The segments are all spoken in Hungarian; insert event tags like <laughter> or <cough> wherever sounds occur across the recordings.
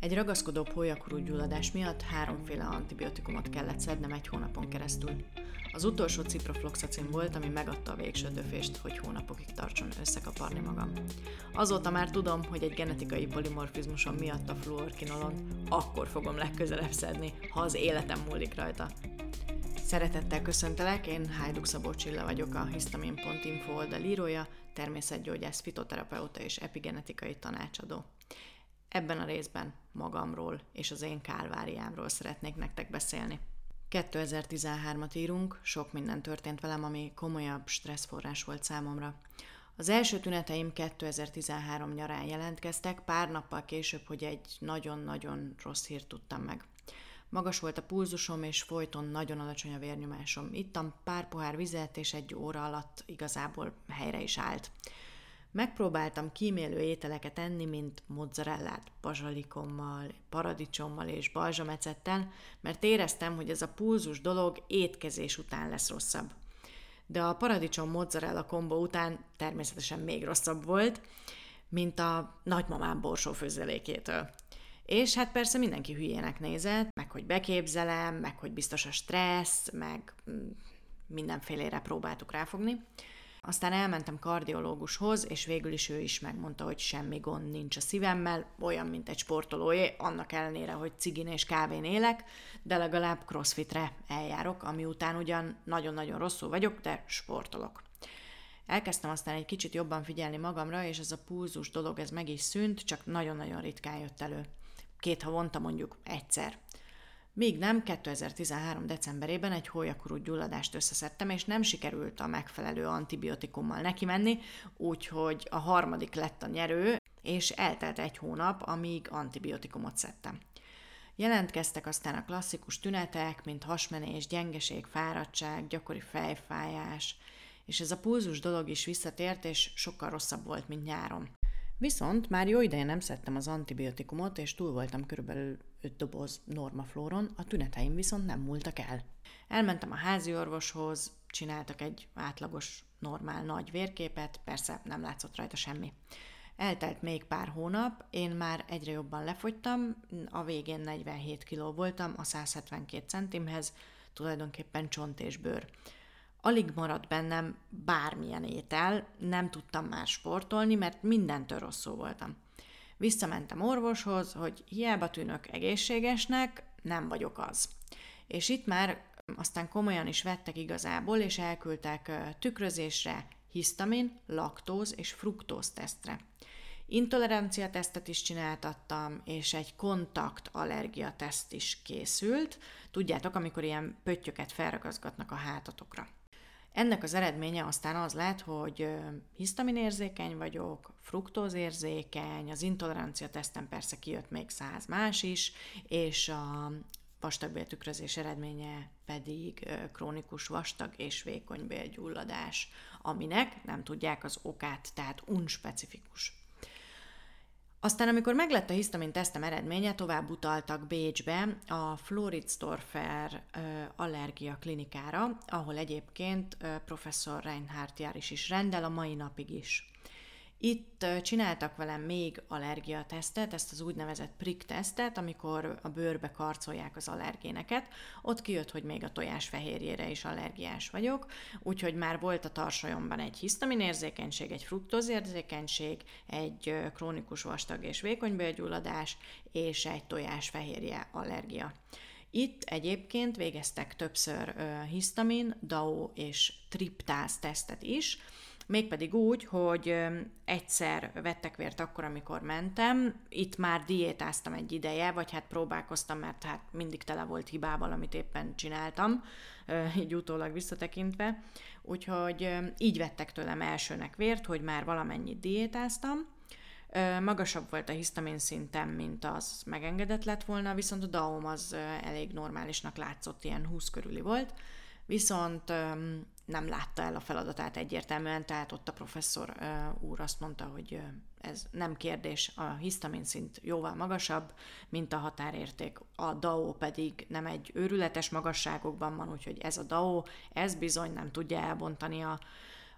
Egy ragaszkodó hólyakorú gyulladás miatt háromféle antibiotikumot kellett szednem egy hónapon keresztül. Az utolsó ciprofloxacin volt, ami megadta a végső döfést, hogy hónapokig tartson összekaparni magam. Azóta már tudom, hogy egy genetikai polimorfizmusom miatt a fluorkinolon akkor fogom legközelebb szedni, ha az életem múlik rajta. Szeretettel köszöntelek, én Hajduk Szabó Csilla vagyok, a histamin.info oldal írója, természetgyógyász, fitoterapeuta és epigenetikai tanácsadó. Ebben a részben magamról és az én kálváriámról szeretnék nektek beszélni. 2013-at írunk, sok minden történt velem, ami komolyabb stresszforrás volt számomra. Az első tüneteim 2013 nyarán jelentkeztek, pár nappal később, hogy egy nagyon-nagyon rossz hírt tudtam meg. Magas volt a pulzusom, és folyton nagyon alacsony a vérnyomásom. Ittam pár pohár vizet, és egy óra alatt igazából helyre is állt. Megpróbáltam kímélő ételeket enni, mint mozzarellát bazsalikommal, paradicsommal és balzsamecettel, mert éreztem, hogy ez a pulzus dolog étkezés után lesz rosszabb. De a paradicsom mozzarella kombó után természetesen még rosszabb volt, mint a nagymamám borsó főzelékétől. És hát persze mindenki hülyének nézett, meg hogy beképzelem, meg hogy biztos a stressz, meg mm, mindenfélére próbáltuk ráfogni. Aztán elmentem kardiológushoz, és végül is ő is megmondta, hogy semmi gond nincs a szívemmel, olyan, mint egy sportolóé, annak ellenére, hogy cigin és kávén élek, de legalább crossfitre eljárok, ami után ugyan nagyon-nagyon rosszul vagyok, de sportolok. Elkezdtem aztán egy kicsit jobban figyelni magamra, és ez a pulzus dolog, ez meg is szűnt, csak nagyon-nagyon ritkán jött elő. Két havonta mondjuk egyszer. Míg nem, 2013. decemberében egy hólyakorú gyulladást összeszedtem, és nem sikerült a megfelelő antibiotikummal neki menni, úgyhogy a harmadik lett a nyerő, és eltelt egy hónap, amíg antibiotikumot szedtem. Jelentkeztek aztán a klasszikus tünetek, mint hasmenés, gyengeség, fáradtság, gyakori fejfájás, és ez a pulzus dolog is visszatért, és sokkal rosszabb volt, mint nyáron. Viszont már jó ideje nem szedtem az antibiotikumot, és túl voltam körülbelül 5 doboz normaflóron, a tüneteim viszont nem múltak el. Elmentem a házi orvoshoz, csináltak egy átlagos, normál nagy vérképet, persze nem látszott rajta semmi. Eltelt még pár hónap, én már egyre jobban lefogytam, a végén 47 kg voltam a 172 centimhez, tulajdonképpen csont és bőr. Alig maradt bennem bármilyen étel, nem tudtam már sportolni, mert mindentől rosszul voltam. Visszamentem orvoshoz, hogy hiába tűnök egészségesnek, nem vagyok az. És itt már aztán komolyan is vettek igazából, és elküldtek tükrözésre, hisztamin, laktóz és fruktóz tesztre. Intolerancia tesztet is csináltattam, és egy kontakt allergia teszt is készült. Tudjátok, amikor ilyen pöttyöket felragazgatnak a hátatokra. Ennek az eredménye aztán az lett, hogy hisztaminérzékeny vagyok, fruktózérzékeny, az intolerancia teszten persze kijött még száz más is, és a vastagbéltükrözés eredménye pedig krónikus vastag és vékony bélgyulladás, aminek nem tudják az okát, tehát unspecifikus. Aztán, amikor meglett a hisztamin tesztem eredménye, tovább utaltak Bécsbe a Floridsdorfer allergia klinikára, ahol egyébként professzor Reinhardt jár is, is rendel a mai napig is. Itt csináltak velem még allergiatesztet, ezt az úgynevezett prick tesztet, amikor a bőrbe karcolják az allergéneket. Ott kijött, hogy még a tojás fehérjére is allergiás vagyok, úgyhogy már volt a tarsajomban egy hisztaminérzékenység, egy fruktózérzékenység, egy krónikus vastag és vékony bőrgyulladás, és egy tojás fehérje allergia. Itt egyébként végeztek többször hisztamin, DAO és triptáz tesztet is, Mégpedig úgy, hogy egyszer vettek vért akkor, amikor mentem, itt már diétáztam egy ideje, vagy hát próbálkoztam, mert hát mindig tele volt hibával, amit éppen csináltam, így utólag visszatekintve. Úgyhogy így vettek tőlem elsőnek vért, hogy már valamennyit diétáztam, Magasabb volt a hisztamin szintem, mint az megengedett lett volna, viszont a DAOM az elég normálisnak látszott, ilyen 20 körüli volt, viszont nem látta el a feladatát egyértelműen, tehát ott a professzor úr azt mondta, hogy ez nem kérdés, a hisztamin szint jóval magasabb, mint a határérték. A DAO pedig nem egy őrületes magasságokban van, úgyhogy ez a DAO, ez bizony nem tudja elbontani a,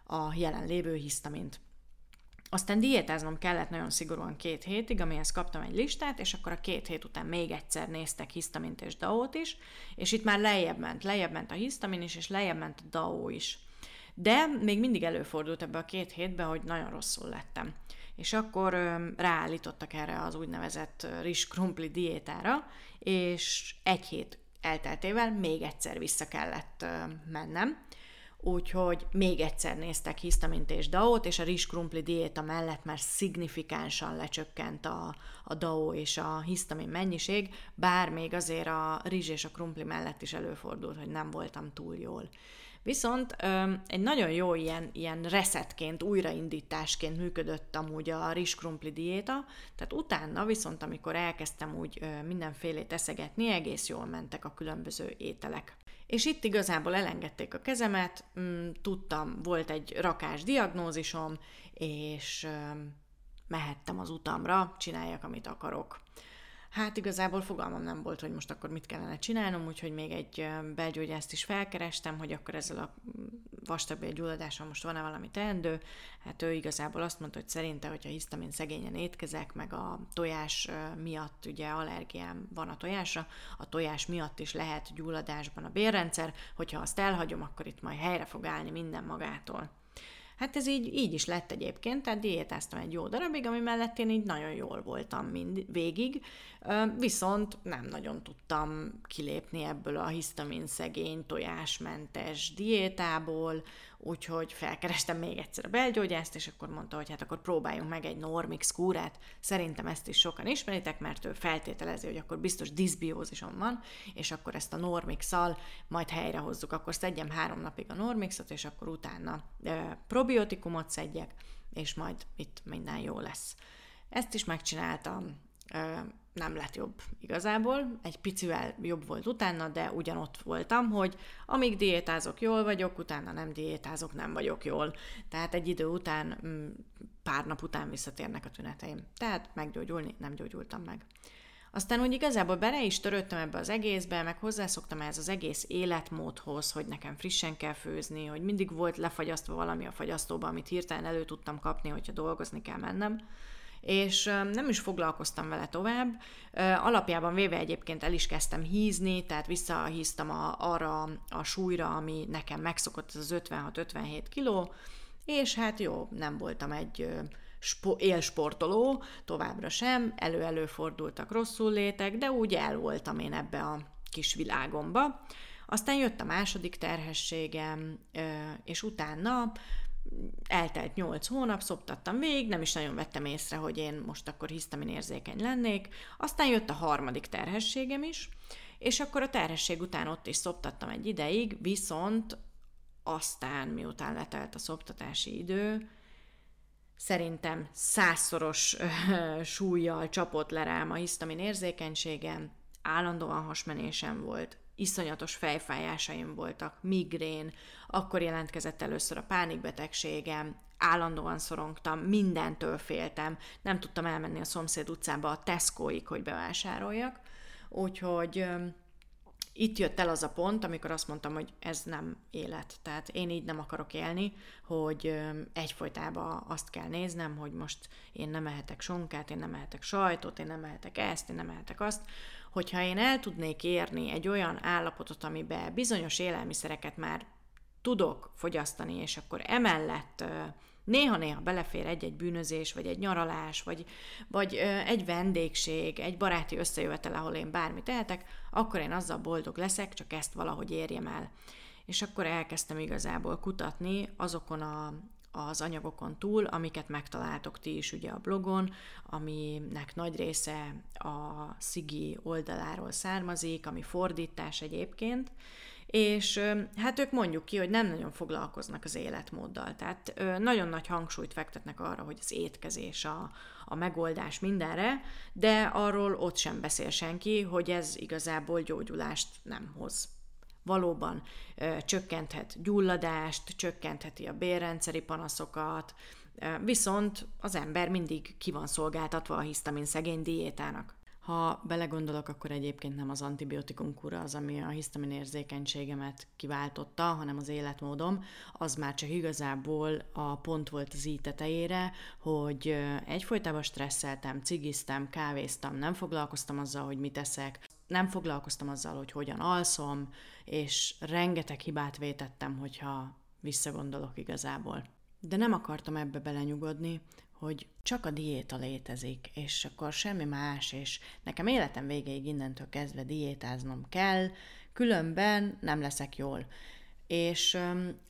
a jelenlévő hisztamint. Aztán diétáznom kellett nagyon szigorúan két hétig, amihez kaptam egy listát, és akkor a két hét után még egyszer néztek hisztamint és DAO-t is, és itt már lejjebb ment, lejjebb ment a hisztamin is, és lejjebb ment a DAO is. De még mindig előfordult ebbe a két hétbe, hogy nagyon rosszul lettem. És akkor ráállítottak erre az úgynevezett rizs krumpli diétára, és egy hét elteltével még egyszer vissza kellett mennem úgyhogy még egyszer néztek hisztamint és DAO-t, és a rizskrumpli diéta mellett már szignifikánsan lecsökkent a, a DAO és a hisztamin mennyiség, bár még azért a rizs és a krumpli mellett is előfordult, hogy nem voltam túl jól. Viszont egy nagyon jó ilyen, ilyen resetként, újraindításként működött amúgy a rizskrumpli diéta, tehát utána viszont, amikor elkezdtem úgy mindenfélét eszegetni, egész jól mentek a különböző ételek. És itt igazából elengedték a kezemet, mm, tudtam, volt egy rakás diagnózisom, és mehettem az utamra, csináljak, amit akarok. Hát igazából fogalmam nem volt, hogy most akkor mit kellene csinálnom, úgyhogy még egy belgyógyászt is felkerestem, hogy akkor ezzel a vastagbélgyulladással most van-e valami teendő. Hát ő igazából azt mondta, hogy szerinte, hogyha hisztamin szegényen étkezek, meg a tojás miatt ugye allergiám van a tojásra, a tojás miatt is lehet gyulladásban a bérrendszer, hogyha azt elhagyom, akkor itt majd helyre fog állni minden magától. Hát ez így, így is lett egyébként, tehát diétáztam egy jó darabig, ami mellett én így nagyon jól voltam mind, végig, viszont nem nagyon tudtam kilépni ebből a hisztamin szegény, tojásmentes diétából, úgyhogy felkerestem még egyszer a belgyógyászt, és akkor mondta, hogy hát akkor próbáljunk meg egy Normix kúrát. Szerintem ezt is sokan ismeritek, mert ő feltételezi, hogy akkor biztos diszbiózisom van, és akkor ezt a Normix-szal majd helyrehozzuk. Akkor szedjem három napig a Normixot, és akkor utána e, probiotikumot szedjek, és majd itt minden jó lesz. Ezt is megcsináltam, nem lett jobb igazából, egy picivel jobb volt utána, de ugyanott voltam, hogy amíg diétázok, jól vagyok, utána nem diétázok, nem vagyok jól. Tehát egy idő után, mm, pár nap után visszatérnek a tüneteim. Tehát meggyógyulni nem gyógyultam meg. Aztán úgy igazából bele is törődtem ebbe az egészbe, meg hozzászoktam ehhez az egész életmódhoz, hogy nekem frissen kell főzni, hogy mindig volt lefagyasztva valami a fagyasztóba, amit hirtelen elő tudtam kapni, hogyha dolgozni kell mennem és nem is foglalkoztam vele tovább. Alapjában véve egyébként el is kezdtem hízni, tehát visszahíztam a, arra a súlyra, ami nekem megszokott, ez az 56-57 kiló, és hát jó, nem voltam egy spo- élsportoló, továbbra sem, elő-elő fordultak rosszul létek, de úgy el voltam én ebbe a kis világomba. Aztán jött a második terhességem, és utána eltelt 8 hónap, szoptattam végig, nem is nagyon vettem észre, hogy én most akkor hisztamin érzékeny lennék. Aztán jött a harmadik terhességem is, és akkor a terhesség után ott is szoptattam egy ideig, viszont aztán, miután letelt a szoptatási idő, szerintem százszoros súlyjal csapott le rám a hisztamin érzékenységem, állandóan hasmenésem volt, iszonyatos fejfájásaim voltak, migrén, akkor jelentkezett először a pánikbetegségem, állandóan szorongtam, mindentől féltem, nem tudtam elmenni a szomszéd utcába a Tesco-ig, hogy bevásároljak, úgyhogy itt jött el az a pont, amikor azt mondtam, hogy ez nem élet. Tehát én így nem akarok élni, hogy egyfolytában azt kell néznem, hogy most én nem ehetek sonkát, én nem ehetek sajtot, én nem ehetek ezt, én nem ehetek azt. Hogyha én el tudnék érni egy olyan állapotot, amiben bizonyos élelmiszereket már tudok fogyasztani, és akkor emellett néha-néha belefér egy-egy bűnözés, vagy egy nyaralás, vagy, vagy egy vendégség, egy baráti összejövetel, ahol én bármit tehetek, akkor én azzal boldog leszek, csak ezt valahogy érjem el. És akkor elkezdtem igazából kutatni azokon a, az anyagokon túl, amiket megtaláltok ti is ugye a blogon, aminek nagy része a Szigi oldaláról származik, ami fordítás egyébként, és hát ők mondjuk ki, hogy nem nagyon foglalkoznak az életmóddal. Tehát nagyon nagy hangsúlyt fektetnek arra, hogy az étkezés a, a megoldás mindenre, de arról ott sem beszél senki, hogy ez igazából gyógyulást nem hoz valóban ö, csökkenthet gyulladást, csökkentheti a bérrendszeri panaszokat, ö, viszont az ember mindig ki van szolgáltatva a hisztamin szegény diétának. Ha belegondolok, akkor egyébként nem az antibiotikum kura az, ami a hisztamin érzékenységemet kiváltotta, hanem az életmódom. Az már csak igazából a pont volt az így tetejére, hogy egyfolytában stresszeltem, cigiztem, kávéztam, nem foglalkoztam azzal, hogy mit eszek, nem foglalkoztam azzal, hogy hogyan alszom, és rengeteg hibát vétettem, hogyha visszagondolok igazából. De nem akartam ebbe belenyugodni, hogy csak a diéta létezik, és akkor semmi más, és nekem életem végéig innentől kezdve diétáznom kell, különben nem leszek jól. És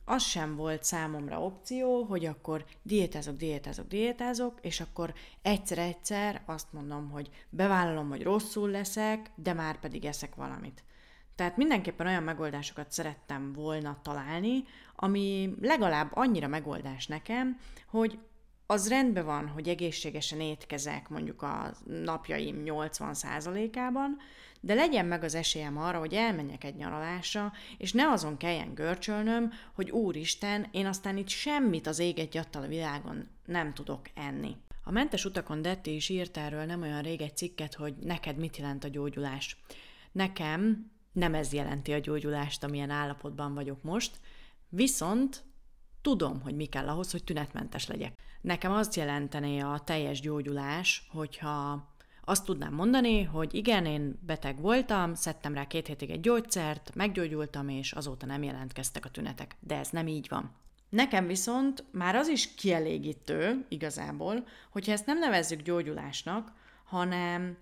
az sem volt számomra opció, hogy akkor diétázok, diétázok, diétázok, és akkor egyszer-egyszer azt mondom, hogy bevállalom, hogy rosszul leszek, de már pedig eszek valamit. Tehát mindenképpen olyan megoldásokat szerettem volna találni, ami legalább annyira megoldás nekem, hogy az rendben van, hogy egészségesen étkezek mondjuk a napjaim 80%-ában, de legyen meg az esélyem arra, hogy elmenjek egy nyaralásra, és ne azon kelljen görcsölnöm, hogy úristen, én aztán itt semmit az ég egy a világon nem tudok enni. A mentes utakon Detti is írt erről nem olyan rég egy cikket, hogy neked mit jelent a gyógyulás. Nekem nem ez jelenti a gyógyulást, amilyen állapotban vagyok most, viszont tudom, hogy mi kell ahhoz, hogy tünetmentes legyek. Nekem azt jelentené a teljes gyógyulás, hogyha azt tudnám mondani, hogy igen, én beteg voltam, szedtem rá két hétig egy gyógyszert, meggyógyultam, és azóta nem jelentkeztek a tünetek. De ez nem így van. Nekem viszont már az is kielégítő igazából, hogyha ezt nem nevezzük gyógyulásnak, hanem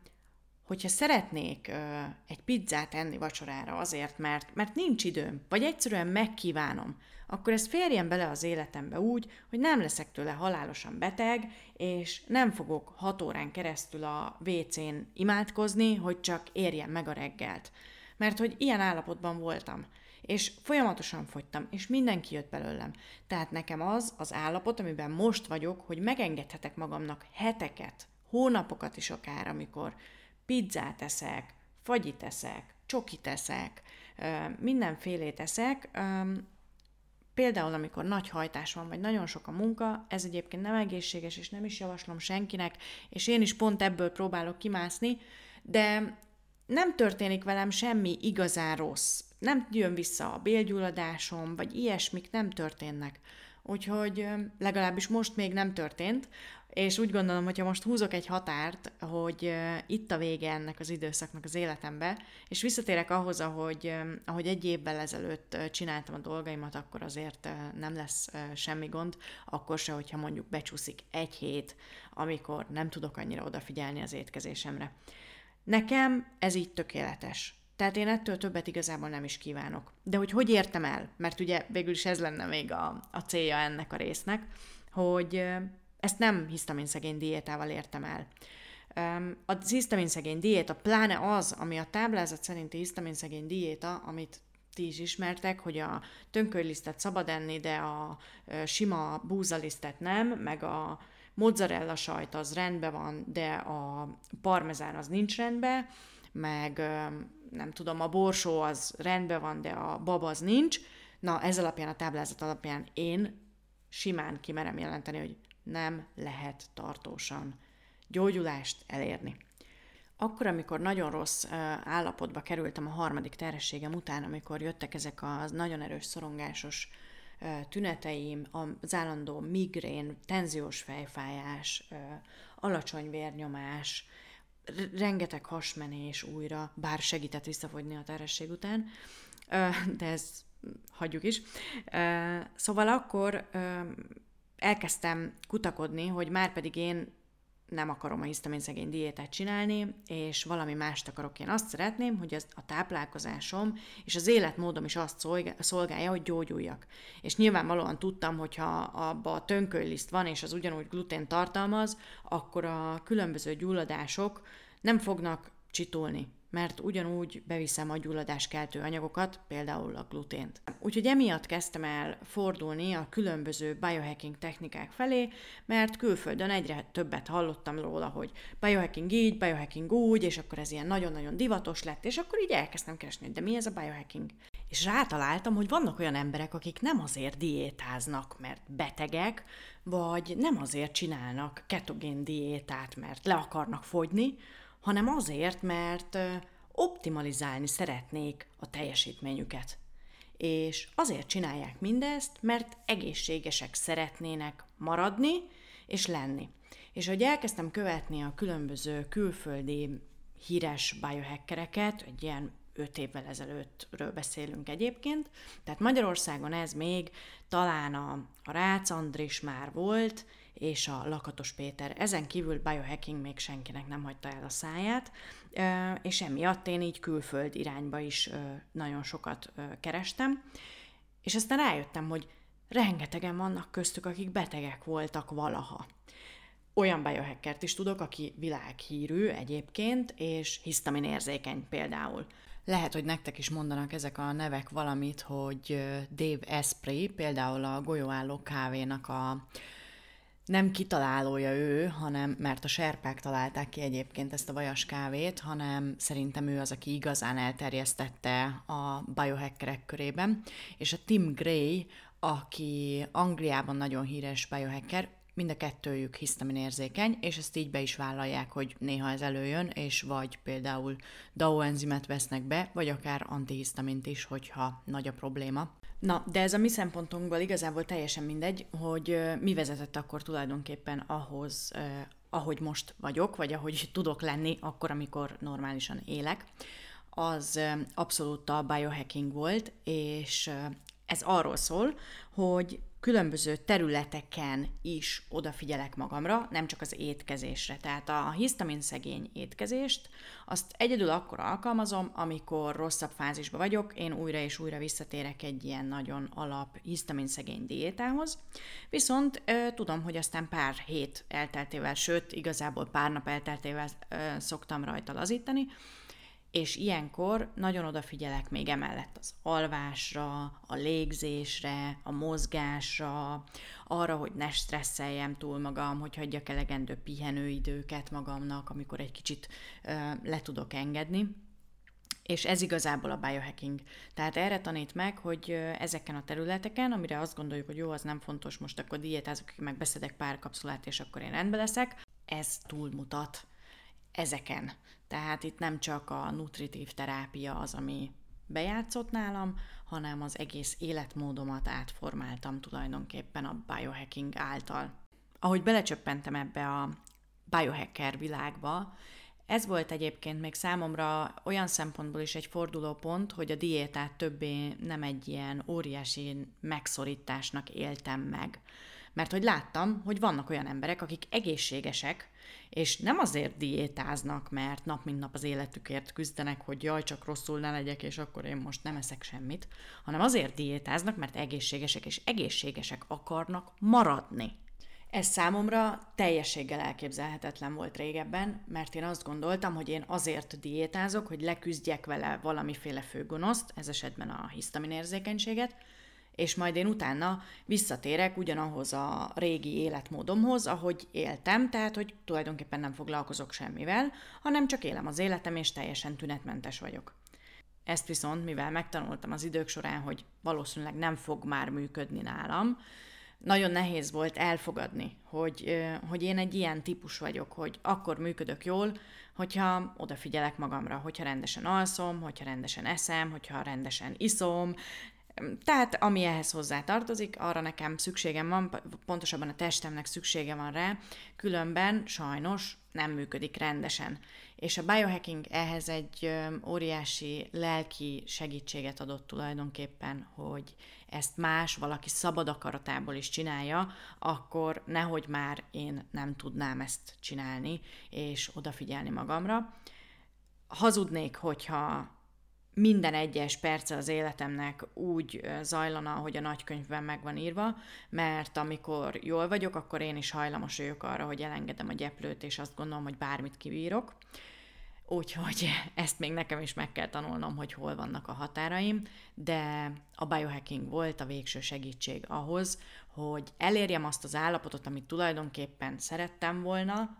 hogyha szeretnék ö, egy pizzát enni vacsorára azért, mert, mert nincs időm, vagy egyszerűen megkívánom, akkor ez férjen bele az életembe úgy, hogy nem leszek tőle halálosan beteg, és nem fogok hat órán keresztül a WC-n imádkozni, hogy csak érjen meg a reggelt. Mert hogy ilyen állapotban voltam és folyamatosan fogytam, és mindenki jött belőlem. Tehát nekem az az állapot, amiben most vagyok, hogy megengedhetek magamnak heteket, hónapokat is akár, amikor pizzát eszek, fagyit eszek, csokit eszek, mindenfélét eszek, Például, amikor nagy hajtás van, vagy nagyon sok a munka, ez egyébként nem egészséges, és nem is javaslom senkinek, és én is pont ebből próbálok kimászni, de nem történik velem semmi igazán rossz. Nem jön vissza a bélgyulladásom, vagy ilyesmik nem történnek. Úgyhogy legalábbis most még nem történt, és úgy gondolom, hogyha most húzok egy határt, hogy itt a vége ennek az időszaknak az életembe, és visszatérek ahhoz, ahogy, ahogy egy évvel ezelőtt csináltam a dolgaimat, akkor azért nem lesz semmi gond, akkor se, hogyha mondjuk becsúszik egy hét, amikor nem tudok annyira odafigyelni az étkezésemre. Nekem ez így tökéletes. Tehát én ettől többet igazából nem is kívánok. De hogy hogy értem el? Mert ugye végül is ez lenne még a, a célja ennek a résznek, hogy ezt nem hisztaminszegény diétával értem el. A hisztaminszegény diéta, pláne az, ami a táblázat szerinti hisztaminszegény diéta, amit ti is ismertek, hogy a tönkölylisztet szabad enni, de a sima búzalisztet nem, meg a mozzarella sajt az rendben van, de a parmezán az nincs rendben, meg nem tudom, a borsó az rendben van, de a bab az nincs. Na, ez alapján, a táblázat alapján én simán kimerem jelenteni, hogy nem lehet tartósan gyógyulást elérni. Akkor, amikor nagyon rossz állapotba kerültem a harmadik terhességem után, amikor jöttek ezek a nagyon erős szorongásos tüneteim, az állandó migrén, tenziós fejfájás, alacsony vérnyomás, rengeteg hasmenés újra, bár segített visszafogyni a terhesség után, de ez hagyjuk is. Szóval akkor elkezdtem kutakodni, hogy már pedig én nem akarom a hisztaminszegény diétát csinálni, és valami mást akarok. Én azt szeretném, hogy az, a táplálkozásom és az életmódom is azt szolgálja, hogy gyógyuljak. És nyilvánvalóan tudtam, hogy ha abba a tönkölyliszt van, és az ugyanúgy glutén tartalmaz, akkor a különböző gyulladások nem fognak csitulni mert ugyanúgy beviszem a gyulladáskeltő anyagokat, például a glutént. Úgyhogy emiatt kezdtem el fordulni a különböző biohacking technikák felé, mert külföldön egyre többet hallottam róla, hogy biohacking így, biohacking úgy, és akkor ez ilyen nagyon-nagyon divatos lett, és akkor így elkezdtem keresni, de mi ez a biohacking? És rátaláltam, hogy vannak olyan emberek, akik nem azért diétáznak, mert betegek, vagy nem azért csinálnak ketogén diétát, mert le akarnak fogyni, hanem azért, mert optimalizálni szeretnék a teljesítményüket. És azért csinálják mindezt, mert egészségesek szeretnének maradni és lenni. És hogy elkezdtem követni a különböző külföldi híres biohackereket, egy ilyen öt évvel ezelőttről beszélünk egyébként, tehát Magyarországon ez még talán a, a Rácz Andris már volt, és a Lakatos Péter. Ezen kívül biohacking még senkinek nem hagyta el a száját, és emiatt én így külföld irányba is nagyon sokat kerestem, és aztán rájöttem, hogy rengetegen vannak köztük, akik betegek voltak valaha. Olyan biohackert is tudok, aki világhírű egyébként, és hisztamin érzékeny például. Lehet, hogy nektek is mondanak ezek a nevek valamit, hogy Dave Esprey, például a golyóálló kávénak a nem kitalálója ő, hanem, mert a serpák találták ki egyébként ezt a vajas kávét, hanem szerintem ő az, aki igazán elterjesztette a biohackerek körében. És a Tim Gray, aki Angliában nagyon híres biohacker, mind a kettőjük érzékeny, és ezt így be is vállalják, hogy néha ez előjön, és vagy például DAO enzimet vesznek be, vagy akár antihisztamint is, hogyha nagy a probléma. Na, de ez a mi szempontunkból igazából teljesen mindegy, hogy mi vezetett akkor tulajdonképpen ahhoz, ahogy most vagyok, vagy ahogy <laughs> tudok lenni akkor, amikor normálisan élek, az abszolút a biohacking volt, és ez arról szól, hogy különböző területeken is odafigyelek magamra, nem csak az étkezésre. Tehát a hisztamin szegény étkezést, azt egyedül akkor alkalmazom, amikor rosszabb fázisban vagyok, én újra és újra visszatérek egy ilyen nagyon alap hisztamin szegény diétához. Viszont ö, tudom, hogy aztán pár hét elteltével, sőt, igazából pár nap elteltével ö, szoktam rajta lazítani, és ilyenkor nagyon odafigyelek még emellett az alvásra, a légzésre, a mozgásra, arra, hogy ne stresszeljem túl magam, hogy hagyjak elegendő pihenőidőket magamnak, amikor egy kicsit ö, le tudok engedni. És ez igazából a biohacking. Tehát erre tanít meg, hogy ezeken a területeken, amire azt gondoljuk, hogy jó, az nem fontos, most akkor diétázok, meg beszedek pár kapszulát, és akkor én rendbe leszek, ez túlmutat ezeken. Tehát itt nem csak a nutritív terápia az, ami bejátszott nálam, hanem az egész életmódomat átformáltam tulajdonképpen a biohacking által. Ahogy belecsöppentem ebbe a biohacker világba, ez volt egyébként még számomra olyan szempontból is egy fordulópont, hogy a diétát többé nem egy ilyen óriási megszorításnak éltem meg. Mert hogy láttam, hogy vannak olyan emberek, akik egészségesek, és nem azért diétáznak, mert nap mint nap az életükért küzdenek, hogy jaj, csak rosszul ne legyek, és akkor én most nem eszek semmit, hanem azért diétáznak, mert egészségesek, és egészségesek akarnak maradni. Ez számomra teljességgel elképzelhetetlen volt régebben, mert én azt gondoltam, hogy én azért diétázok, hogy leküzdjek vele valamiféle főgonoszt, ez esetben a hisztaminérzékenységet, és majd én utána visszatérek ugyanahoz a régi életmódomhoz, ahogy éltem, tehát hogy tulajdonképpen nem foglalkozok semmivel, hanem csak élem az életem, és teljesen tünetmentes vagyok. Ezt viszont, mivel megtanultam az idők során, hogy valószínűleg nem fog már működni nálam, nagyon nehéz volt elfogadni, hogy, hogy én egy ilyen típus vagyok, hogy akkor működök jól, hogyha odafigyelek magamra, hogyha rendesen alszom, hogyha rendesen eszem, hogyha rendesen iszom, tehát ami ehhez hozzá tartozik, arra nekem szükségem van, pontosabban a testemnek szüksége van rá, különben sajnos nem működik rendesen. És a biohacking ehhez egy óriási lelki segítséget adott tulajdonképpen, hogy ezt más, valaki szabad akaratából is csinálja, akkor nehogy már én nem tudnám ezt csinálni, és odafigyelni magamra. Hazudnék, hogyha minden egyes perce az életemnek úgy zajlana, ahogy a nagykönyvben meg van írva, mert amikor jól vagyok, akkor én is hajlamos vagyok arra, hogy elengedem a gyeplőt, és azt gondolom, hogy bármit kibírok. Úgyhogy <laughs> ezt még nekem is meg kell tanulnom, hogy hol vannak a határaim, de a biohacking volt a végső segítség ahhoz, hogy elérjem azt az állapotot, amit tulajdonképpen szerettem volna,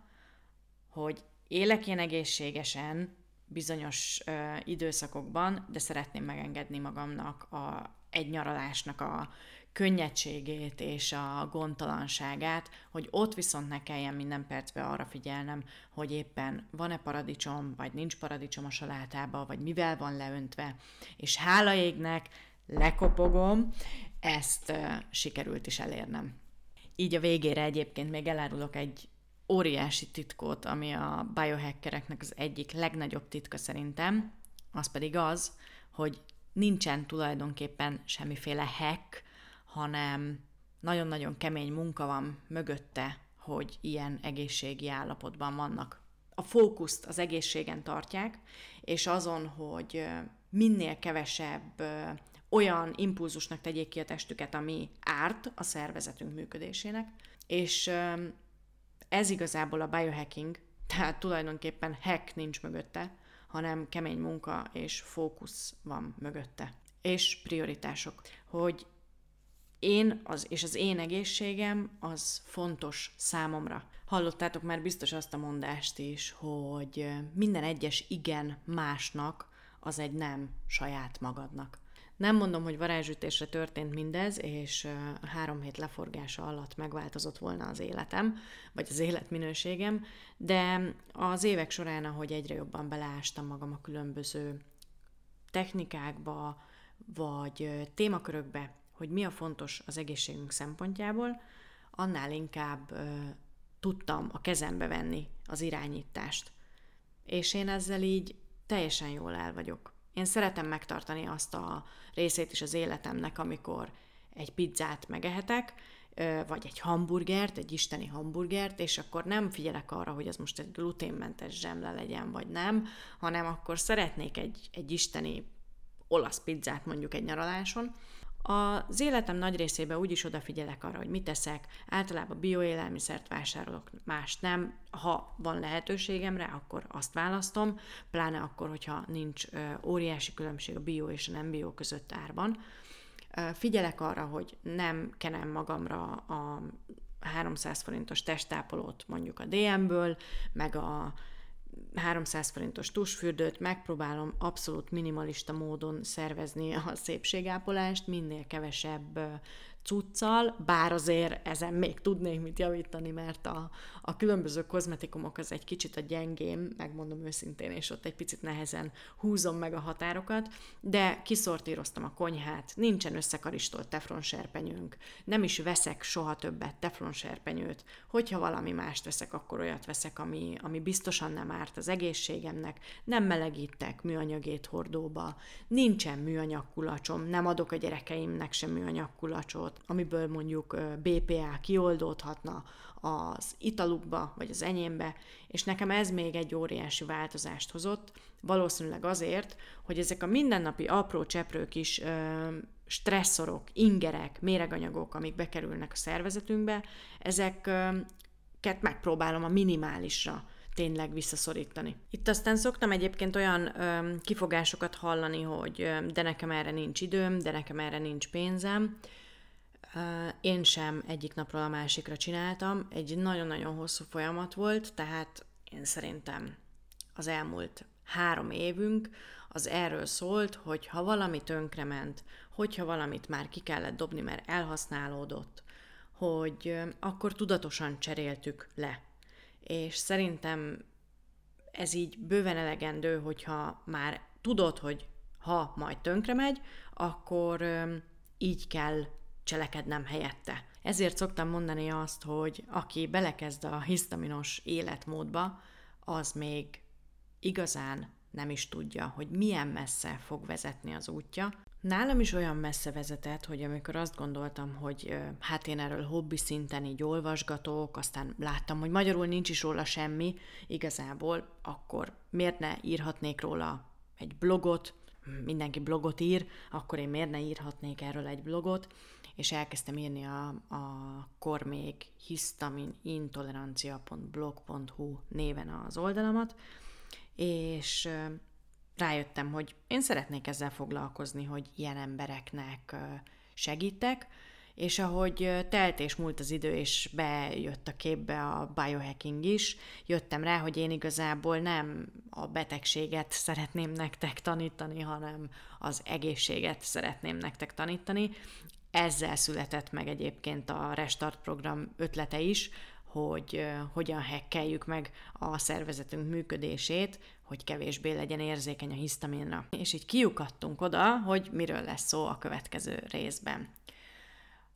hogy élek én egészségesen, bizonyos ö, időszakokban, de szeretném megengedni magamnak a, egy nyaralásnak a könnyedségét és a gondtalanságát, hogy ott viszont ne kelljen minden percben arra figyelnem, hogy éppen van-e paradicsom, vagy nincs paradicsom a salátába, vagy mivel van leöntve, és hála égnek lekopogom, ezt uh, sikerült is elérnem. Így a végére egyébként még elárulok egy óriási titkot, ami a biohackereknek az egyik legnagyobb titka szerintem, az pedig az, hogy nincsen tulajdonképpen semmiféle hack, hanem nagyon-nagyon kemény munka van mögötte, hogy ilyen egészségi állapotban vannak. A fókuszt az egészségen tartják, és azon, hogy minél kevesebb olyan impulzusnak tegyék ki a testüket, ami árt a szervezetünk működésének, és ez igazából a biohacking, tehát tulajdonképpen hack nincs mögötte, hanem kemény munka és fókusz van mögötte. És prioritások. Hogy én az, és az én egészségem az fontos számomra. Hallottátok már biztos azt a mondást is, hogy minden egyes igen másnak az egy nem saját magadnak. Nem mondom, hogy varázsütésre történt mindez, és három hét leforgása alatt megváltozott volna az életem, vagy az életminőségem, de az évek során, ahogy egyre jobban beleástam magam a különböző technikákba, vagy témakörökbe, hogy mi a fontos az egészségünk szempontjából, annál inkább tudtam a kezembe venni az irányítást. És én ezzel így teljesen jól el vagyok. Én szeretem megtartani azt a részét is az életemnek, amikor egy pizzát megehetek, vagy egy hamburgert, egy isteni hamburgert, és akkor nem figyelek arra, hogy az most egy gluténmentes zsemle legyen, vagy nem, hanem akkor szeretnék egy, egy isteni olasz pizzát mondjuk egy nyaraláson, az életem nagy részében úgy is odafigyelek arra, hogy mit teszek, általában bioélelmiszert vásárolok, más nem. Ha van lehetőségemre, akkor azt választom, pláne akkor, hogyha nincs óriási különbség a bio és a nem bio között árban. Figyelek arra, hogy nem kenem magamra a 300 forintos testápolót mondjuk a DM-ből, meg a 300 forintos tusfürdőt, megpróbálom abszolút minimalista módon szervezni a szépségápolást, minél kevesebb cuccal, bár azért ezen még tudnék mit javítani, mert a, a különböző kozmetikumok az egy kicsit a gyengém, megmondom őszintén, és ott egy picit nehezen húzom meg a határokat, de kiszortíroztam a konyhát, nincsen összekaristolt teflon serpenyőnk, nem is veszek soha többet teflon serpenyőt, hogyha valami mást veszek, akkor olyat veszek, ami, ami biztosan nem árt az egészségemnek, nem melegítek műanyagét hordóba, nincsen műanyag kulacsom, nem adok a gyerekeimnek sem műanyag kulacsot, amiből mondjuk BPA kioldódhatna az italukba, vagy az enyémbe, és nekem ez még egy óriási változást hozott, valószínűleg azért, hogy ezek a mindennapi apró cseprők is stresszorok, ingerek, méreganyagok, amik bekerülnek a szervezetünkbe, ezeket megpróbálom a minimálisra tényleg visszaszorítani. Itt aztán szoktam egyébként olyan ö, kifogásokat hallani, hogy ö, de nekem erre nincs időm, de nekem erre nincs pénzem, én sem egyik napról a másikra csináltam, egy nagyon-nagyon hosszú folyamat volt, tehát én szerintem az elmúlt három évünk az erről szólt, hogy ha valami tönkrement, hogyha valamit már ki kellett dobni, mert elhasználódott, hogy akkor tudatosan cseréltük le. És szerintem ez így bőven elegendő, hogyha már tudod, hogy ha majd tönkre megy, akkor így kell cselekednem helyette. Ezért szoktam mondani azt, hogy aki belekezd a hisztaminos életmódba, az még igazán nem is tudja, hogy milyen messze fog vezetni az útja. Nálam is olyan messze vezetett, hogy amikor azt gondoltam, hogy hát én erről hobbi szinten így olvasgatok, aztán láttam, hogy magyarul nincs is róla semmi, igazából akkor miért ne írhatnék róla egy blogot, mindenki blogot ír, akkor én miért ne írhatnék erről egy blogot, és elkezdtem írni a, a kormég histamininintolerancia.blog.hu néven az oldalamat, és rájöttem, hogy én szeretnék ezzel foglalkozni, hogy ilyen embereknek segítek, és ahogy telt és múlt az idő, és bejött a képbe a biohacking is, jöttem rá, hogy én igazából nem a betegséget szeretném nektek tanítani, hanem az egészséget szeretném nektek tanítani, Ezzel született meg egyébként a Restart program ötlete is, hogy hogyan hekkeljük meg a szervezetünk működését, hogy kevésbé legyen érzékeny a hisztaminra. És így kiukadtunk oda, hogy miről lesz szó a következő részben.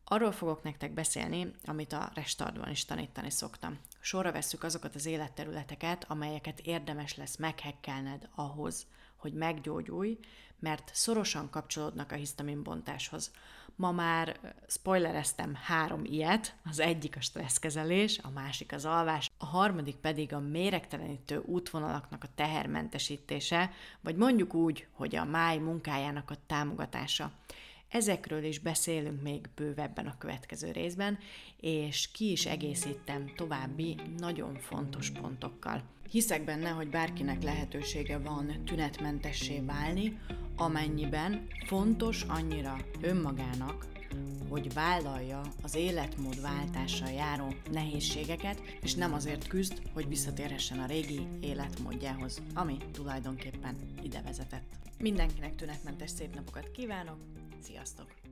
Arról fogok nektek beszélni, amit a Restartban is tanítani szoktam. Sorra vesszük azokat az életterületeket, amelyeket érdemes lesz meghekkelned ahhoz, hogy meggyógyulj, mert szorosan kapcsolódnak a hisztaminbontáshoz. Ma már spoilereztem három ilyet, az egyik a stresszkezelés, a másik az alvás, a harmadik pedig a méregtelenítő útvonalaknak a tehermentesítése, vagy mondjuk úgy, hogy a máj munkájának a támogatása. Ezekről is beszélünk még bővebben a következő részben, és ki is egészítem további nagyon fontos pontokkal. Hiszek benne, hogy bárkinek lehetősége van tünetmentessé válni, amennyiben fontos annyira önmagának, hogy vállalja az életmód váltással járó nehézségeket, és nem azért küzd, hogy visszatérhessen a régi életmódjához, ami tulajdonképpen ide vezetett. Mindenkinek tünetmentes szép napokat kívánok, sziasztok!